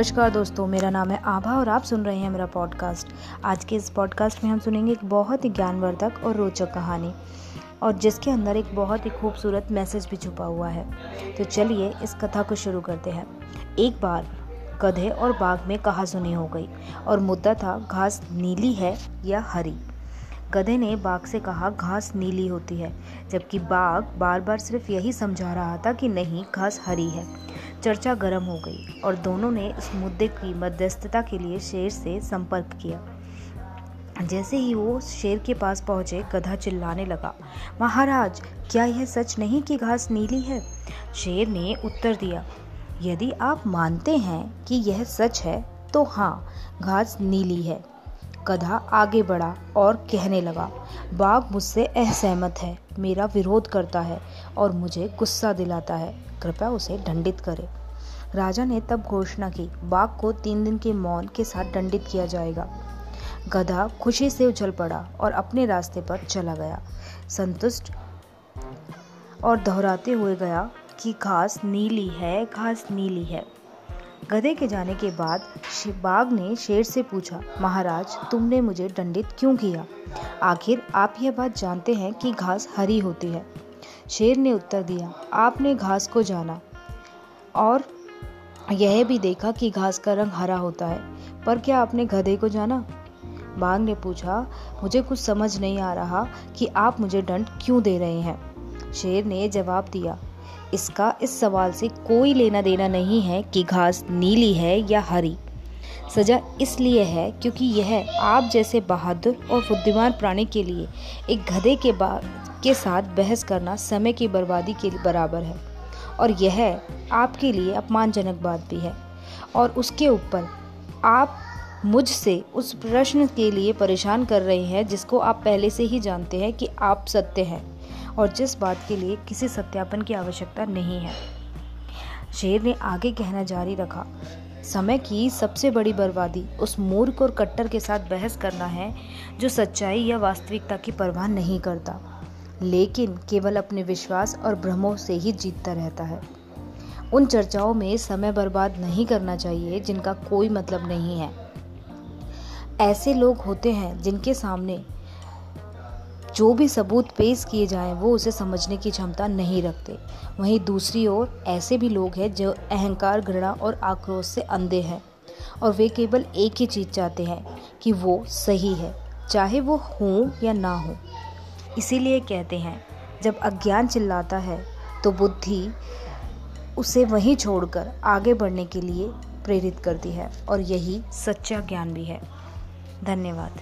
नमस्कार दोस्तों, मेरा नाम है आभा और आप सुन रहे हैं मेरा पॉडकास्ट आज के इस पॉडकास्ट में हम सुनेंगे एक बहुत ही ज्ञानवर्धक और रोचक कहानी और जिसके अंदर एक बहुत ही खूबसूरत मैसेज भी छुपा हुआ है। तो चलिए इस कथा को शुरू करते हैं। एक बार गधे और बाघ में कहा सुनी हो गई और मुद्दा था, घास नीली है या हरी? गधे ने बाघ से कहा, घास नीली होती है। जबकि बाघ बार बार सिर्फ़ यही समझा रहा था कि नहीं, घास हरी है। चर्चा गर्म हो गई और दोनों ने इस मुद्दे की मध्यस्थता के लिए शेर से संपर्क किया। जैसे ही वो शेर के पास पहुँचे, गधा चिल्लाने लगा, महाराज, क्या यह सच नहीं कि घास नीली है? शेर ने उत्तर दिया, यदि आप मानते हैं कि यह सच है तो हाँ घास नीली है। गधा आगे बढ़ा और कहने लगा बाघ मुझसे असहमत है, मेरा विरोध करता है। और मुझे गुस्सा दिलाता है। कृपया उसे दंडित करे। राजा ने तब घोषणा की, बाघ को तीन दिन के मौन के साथ दंडित किया जाएगा। गधा खुशी से उछल पड़ा और अपने रास्ते पर चला गया। संतुष्ट और दोहराते हुए गया कि घास नीली है, घास नीली है। गधे के जाने के बाद बाघ ने शेर से पूछा, महाराज, तुमने मुझे दंडित क्यों किया? आखिर आप यह बात जानते हैं कि घास हरी होती है। शेर ने उत्तर दिया, आपने घास को जाना। और यह भी देखा कि घास का रंग हरा होता है, पर क्या आपने गधे को जाना? बाघ ने पूछा, मुझे कुछ समझ नहीं आ रहा कि आप मुझे दंड क्यों दे रहे हैं? शेर ने जवाब दिया, इसका इस सवाल से कोई लेना देना नहीं है कि घास नीली है या हरी। सजा इसलिए है क्योंकि यह आप जैसे बहादुर और बुद्धिमान प्राणी के लिए एक गधे के बा के साथ बहस करना समय की बर्बादी के बराबर है। और यह आपके लिए अपमानजनक बात भी है। और उसके ऊपर आप मुझसे उस प्रश्न के लिए परेशान कर रहे हैं जिसको आप पहले से ही जानते हैं कि आप सत्य हैं और जिस बात के लिए किसी सत्यापन की आवश्यकता नहीं है। शेर ने आगे कहना जारी रखा। समय की सबसे बड़ी बर्बादी उस मूर्ख और कट्टर के साथ बहस करना है, जो सच्चाई या वास्तविकता की परवाह नहीं करता। लेकिन केवल अपने विश्वास और भ्रमों से ही जीतता रहता है। उन चर्चाओं में समय बर्बाद नहीं करना चाहिए, जिनका कोई मतलब नहीं है। ऐसे लोग होते हैं जिनके सामने जो भी सबूत पेश किए जाएँ, वो उसे समझने की क्षमता नहीं रखते। वहीं दूसरी ओर, ऐसे भी लोग हैं जो अहंकार, घृणा और आक्रोश से अंधे हैं और वे केवल एक ही चीज़ चाहते हैं कि वो सही है, चाहे वो हो या ना हो। इसीलिए कहते हैं, जब अज्ञान चिल्लाता है तो बुद्धि उसे वहीं छोड़कर आगे बढ़ने के लिए प्रेरित करती है और यही सच्चा ज्ञान भी है। धन्यवाद।